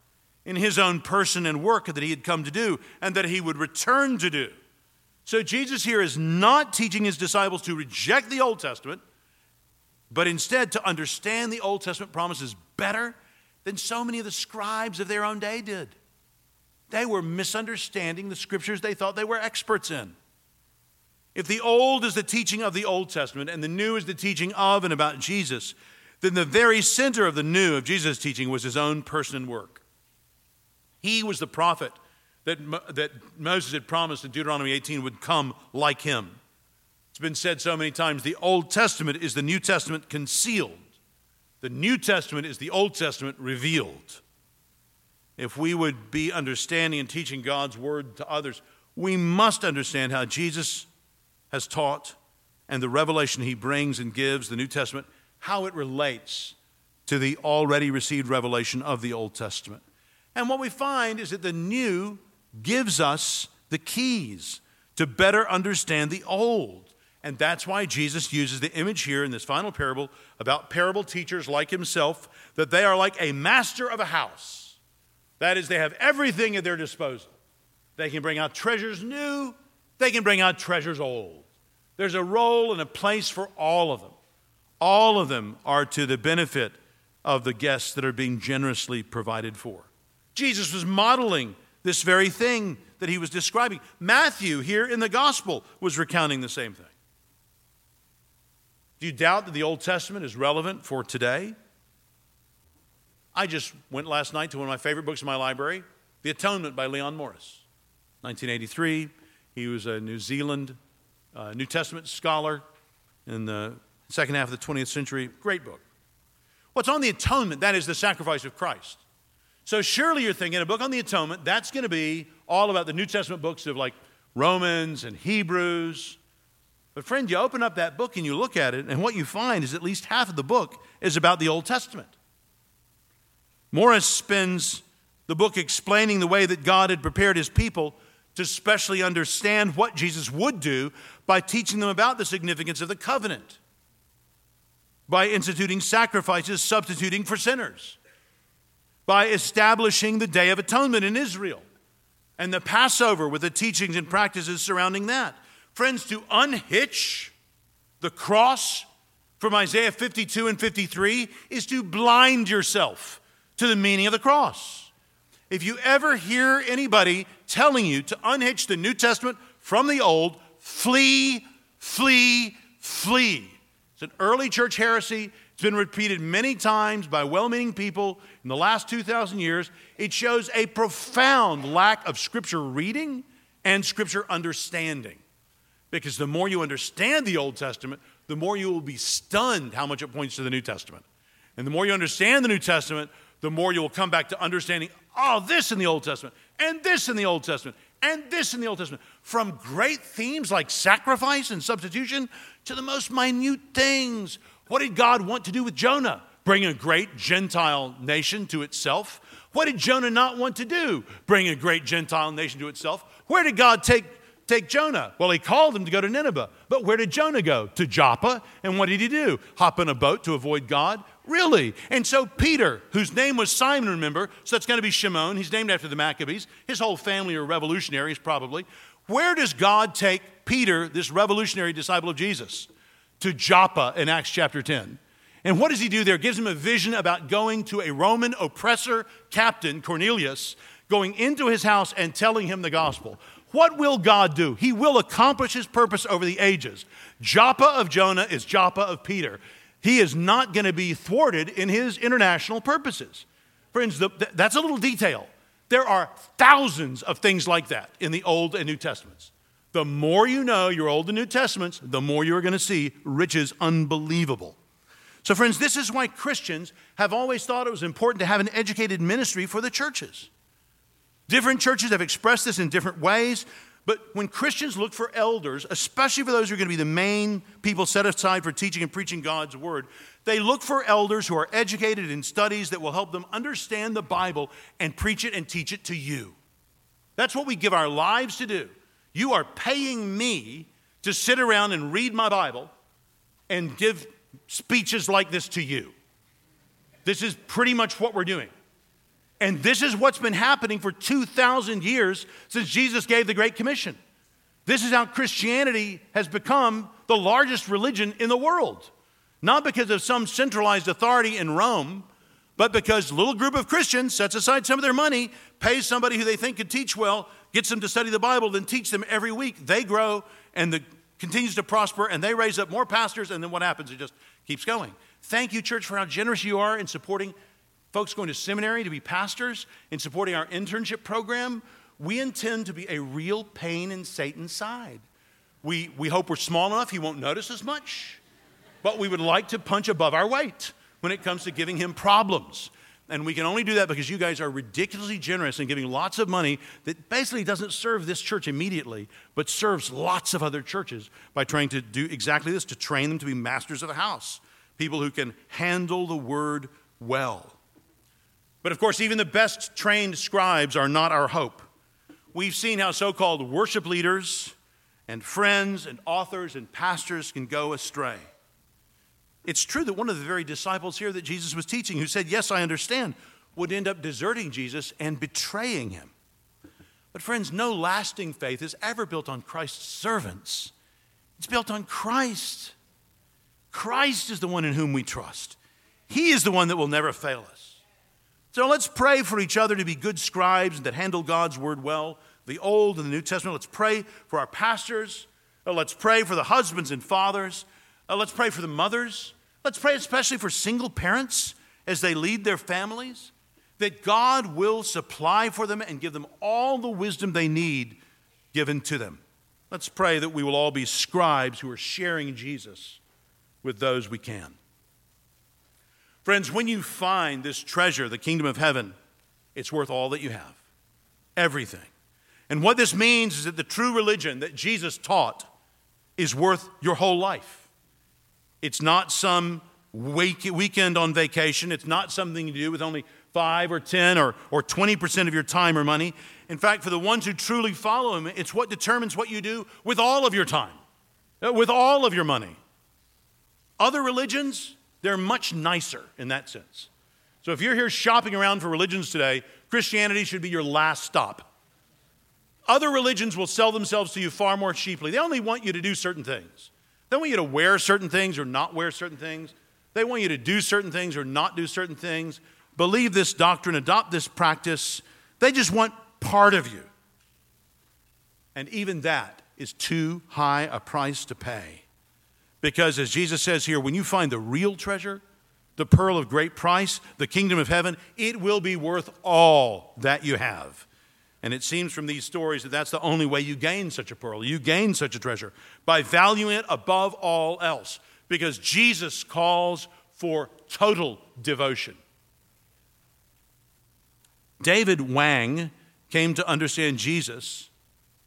in his own person and work that he had come to do and that he would return to do. So Jesus here is not teaching his disciples to reject the Old Testament, but instead to understand the Old Testament promises better than so many of the scribes of their own day did. They were misunderstanding the scriptures they thought they were experts in. If the old is the teaching of the Old Testament and the new is the teaching of and about Jesus, then the very center of the new of Jesus' teaching was his own person and work. He was the prophet that, that Moses had promised in Deuteronomy 18 would come like him. It's been said so many times the Old Testament is the New Testament concealed, the New Testament is the Old Testament revealed. If we would be understanding and teaching God's word to others, we must understand how Jesus has taught and the revelation he brings and gives, the New Testament, how it relates to the already received revelation of the Old Testament. And what we find is that the new gives us the keys to better understand the old. And that's why Jesus uses the image here in this final parable about parable teachers like himself, that they are like a master of a house. That is, they have everything at their disposal. They can bring out treasures new, they can bring out treasures old. There's a role and a place for all of them. All of them are to the benefit of the guests that are being generously provided for. Jesus was modeling this very thing that he was describing. Matthew, here in the gospel, was recounting the same thing. Do you doubt that the Old Testament is relevant for today? I just went last night to one of my favorite books in my library, The Atonement by Leon Morris. 1983, he was a New Zealand uh, New Testament scholar in the second half of the 20th century. Great book. What's on the atonement? That is the sacrifice of Christ. So surely you're thinking a book on the atonement, that's going to be all about the New Testament books of like Romans and Hebrews. But friend, you open up that book and you look at it, and what you find is at least half of the book is about the Old Testament. Morris spends the book explaining the way that God had prepared his people to specially understand what Jesus would do by teaching them about the significance of the covenant, by instituting sacrifices substituting for sinners, by establishing the Day of Atonement in Israel, and the Passover with the teachings and practices surrounding that. Friends, to unhitch the cross from Isaiah 52 and 53 is to blind yourself to the meaning of the cross. If you ever hear anybody telling you to unhitch the New Testament from the Old, flee, flee, flee. It's an early church heresy. It's been repeated many times by well meaning people in the last 2,000 years. It shows a profound lack of scripture reading and scripture understanding. Because the more you understand the Old Testament, the more you will be stunned how much it points to the New Testament. And the more you understand the New Testament, the more you will come back to understanding, oh, this in the Old Testament, and this in the Old Testament, and this in the Old Testament. From great themes like sacrifice and substitution to the most minute things. What did God want to do with Jonah? Bring a great Gentile nation to itself. What did Jonah not want to do? Bring a great Gentile nation to itself. Where did God take take Jonah? Well, he called him to go to Nineveh. But where did Jonah go? To Joppa. And what did he do? Hop in a boat to avoid God? Really? And so Peter, whose name was Simon, remember, so that's going to be Shimon. He's named after the Maccabees. His whole family are revolutionaries, probably. Where does God take Peter, this revolutionary disciple of Jesus? To Joppa in Acts chapter 10. And what does he do there? Gives him a vision about going to a Roman oppressor captain, Cornelius, going into his house and telling him the gospel. What will God do? He will accomplish his purpose over the ages. Joppa of Jonah is Joppa of Peter. He is not going to be thwarted in his international purposes. Friends, the, that's a little detail. There are thousands of things like that in the Old and New Testaments. The more you know your Old and New Testaments, the more you're going to see riches unbelievable. So, friends, this is why Christians have always thought it was important to have an educated ministry for the churches. Different churches have expressed this in different ways, but when Christians look for elders, especially for those who are going to be the main people set aside for teaching and preaching God's word, they look for elders who are educated in studies that will help them understand the Bible and preach it and teach it to you. That's what we give our lives to do. You are paying me to sit around and read my Bible and give speeches like this to you. This is pretty much what we're doing. And this is what's been happening for 2,000 years since Jesus gave the Great Commission. This is how Christianity has become the largest religion in the world. Not because of some centralized authority in Rome, but because a little group of Christians sets aside some of their money, pays somebody who they think could teach well, gets them to study the Bible, then teach them every week. They grow and the continues to prosper and they raise up more pastors and then what happens? It just keeps going. Thank you, church, for how generous you are in supporting folks going to seminary to be pastors, in supporting our internship program, we intend to be a real pain in Satan's side. We, we hope we're small enough he won't notice as much, but we would like to punch above our weight when it comes to giving him problems. And we can only do that because you guys are ridiculously generous in giving lots of money that basically doesn't serve this church immediately, but serves lots of other churches by trying to do exactly this to train them to be masters of the house, people who can handle the word well. But of course, even the best trained scribes are not our hope. We've seen how so called worship leaders and friends and authors and pastors can go astray. It's true that one of the very disciples here that Jesus was teaching, who said, Yes, I understand, would end up deserting Jesus and betraying him. But, friends, no lasting faith is ever built on Christ's servants, it's built on Christ. Christ is the one in whom we trust, He is the one that will never fail us. So let's pray for each other to be good scribes and that handle God's word well, the Old and the New Testament. Let's pray for our pastors. Uh, let's pray for the husbands and fathers. Uh, let's pray for the mothers. Let's pray especially for single parents as they lead their families, that God will supply for them and give them all the wisdom they need given to them. Let's pray that we will all be scribes who are sharing Jesus with those we can. Friends, when you find this treasure, the kingdom of heaven, it's worth all that you have. Everything. And what this means is that the true religion that Jesus taught is worth your whole life. It's not some week, weekend on vacation, it's not something you do with only 5 or 10 or, or 20% of your time or money. In fact, for the ones who truly follow Him, it's what determines what you do with all of your time, uh, with all of your money. Other religions, they're much nicer in that sense. So if you're here shopping around for religions today, Christianity should be your last stop. Other religions will sell themselves to you far more cheaply. They only want you to do certain things. They want you to wear certain things or not wear certain things. They want you to do certain things or not do certain things. Believe this doctrine, adopt this practice. They just want part of you. And even that is too high a price to pay. Because as Jesus says here, when you find the real treasure, the pearl of great price, the kingdom of heaven, it will be worth all that you have. And it seems from these stories that that's the only way you gain such a pearl. You gain such a treasure by valuing it above all else because Jesus calls for total devotion. David Wang came to understand Jesus,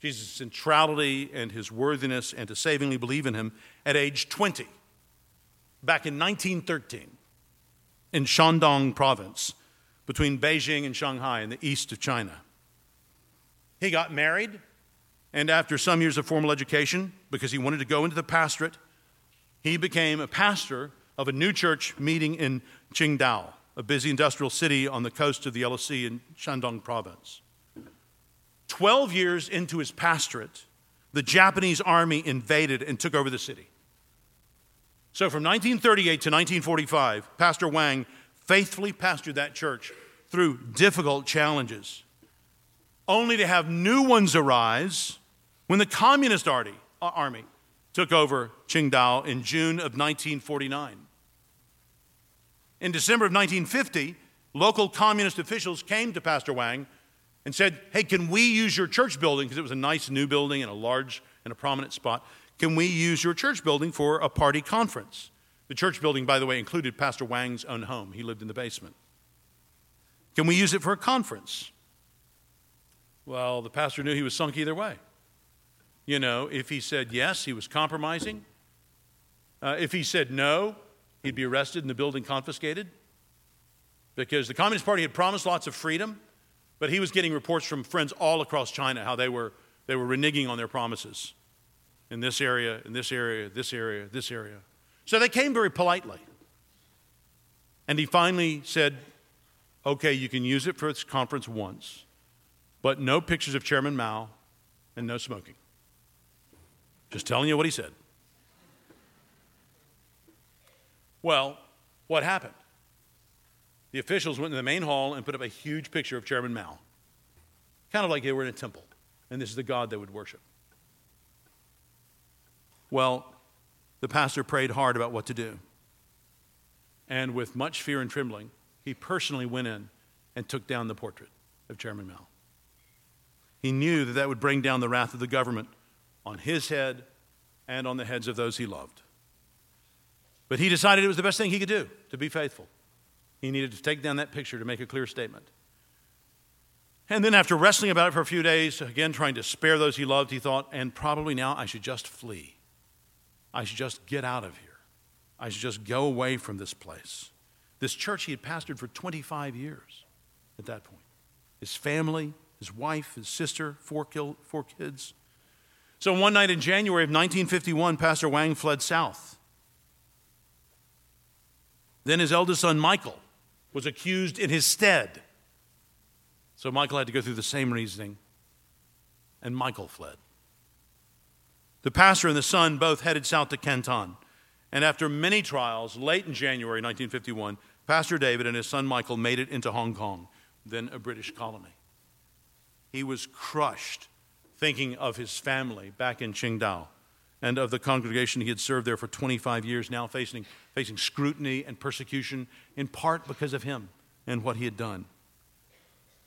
Jesus' centrality and his worthiness, and to savingly believe in him at age 20, back in 1913, in Shandong province, between Beijing and Shanghai in the east of China. He got married, and after some years of formal education, because he wanted to go into the pastorate, he became a pastor of a new church meeting in Qingdao, a busy industrial city on the coast of the Yellow Sea in Shandong province. Twelve years into his pastorate, the Japanese army invaded and took over the city. So from 1938 to 1945, Pastor Wang faithfully pastored that church through difficult challenges only to have new ones arise when the Communist uh, Army took over Qingdao in June of 1949. In December of 1950, local communist officials came to Pastor Wang and said, Hey, can we use your church building? Because it was a nice new building and a large and a prominent spot. Can we use your church building for a party conference? The church building, by the way, included Pastor Wang's own home. He lived in the basement. Can we use it for a conference? Well, the pastor knew he was sunk either way. You know, if he said yes, he was compromising. Uh, if he said no, he'd be arrested and the building confiscated. Because the Communist Party had promised lots of freedom, but he was getting reports from friends all across China how they were, they were reneging on their promises in this area, in this area, this area, this area. So they came very politely. And he finally said, okay, you can use it for this conference once but no pictures of Chairman Mao and no smoking. Just telling you what he said. Well, what happened? The officials went to the main hall and put up a huge picture of Chairman Mao, kind of like they were in a temple, and this is the God they would worship. Well, the pastor prayed hard about what to do. And with much fear and trembling, he personally went in and took down the portrait of Chairman Mao. He knew that that would bring down the wrath of the government on his head and on the heads of those he loved. But he decided it was the best thing he could do to be faithful. He needed to take down that picture to make a clear statement. And then, after wrestling about it for a few days, again trying to spare those he loved, he thought, and probably now I should just flee. I should just get out of here. I should just go away from this place. This church he had pastored for 25 years at that point. His family, his wife, his sister, four, four kids. So one night in January of 1951, Pastor Wang fled south. Then his eldest son, Michael, was accused in his stead. So Michael had to go through the same reasoning, and Michael fled. The pastor and the son both headed south to Canton. And after many trials, late in January 1951, Pastor David and his son Michael made it into Hong Kong, then a British colony. He was crushed thinking of his family back in Qingdao and of the congregation he had served there for 25 years, now facing, facing scrutiny and persecution, in part because of him and what he had done.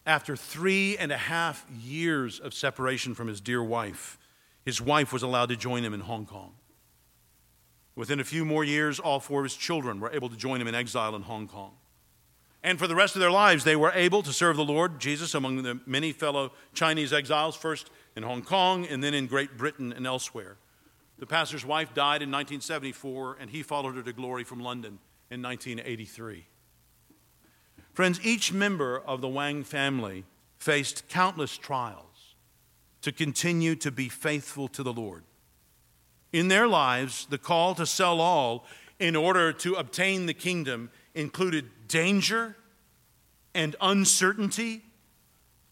After three and a half years of separation from his dear wife, his wife was allowed to join him in Hong Kong. Within a few more years, all four of his children were able to join him in exile in Hong Kong. And for the rest of their lives, they were able to serve the Lord Jesus among the many fellow Chinese exiles, first in Hong Kong and then in Great Britain and elsewhere. The pastor's wife died in 1974, and he followed her to glory from London in 1983. Friends, each member of the Wang family faced countless trials to continue to be faithful to the Lord in their lives, the call to sell all in order to obtain the kingdom included danger and uncertainty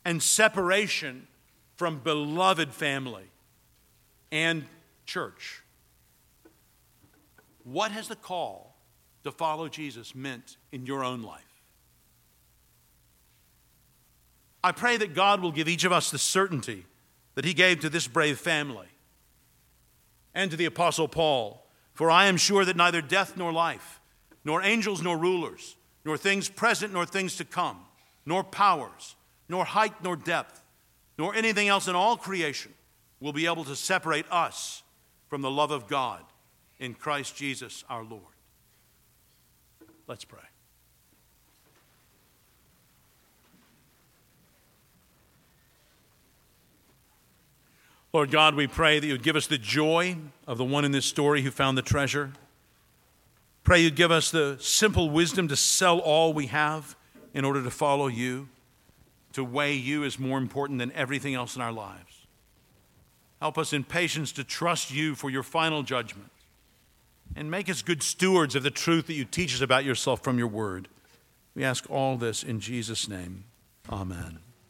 and separation from beloved family and church. What has the call to follow Jesus meant in your own life? I pray that God will give each of us the certainty that He gave to this brave family and to the Apostle Paul. For I am sure that neither death nor life, nor angels nor rulers, nor things present nor things to come, nor powers, nor height nor depth, nor anything else in all creation will be able to separate us from the love of God in Christ Jesus our Lord. Let's pray. Lord God, we pray that you would give us the joy of the one in this story who found the treasure. Pray you'd give us the simple wisdom to sell all we have in order to follow you, to weigh you as more important than everything else in our lives. Help us in patience to trust you for your final judgment. And make us good stewards of the truth that you teach us about yourself from your word. We ask all this in Jesus' name. Amen.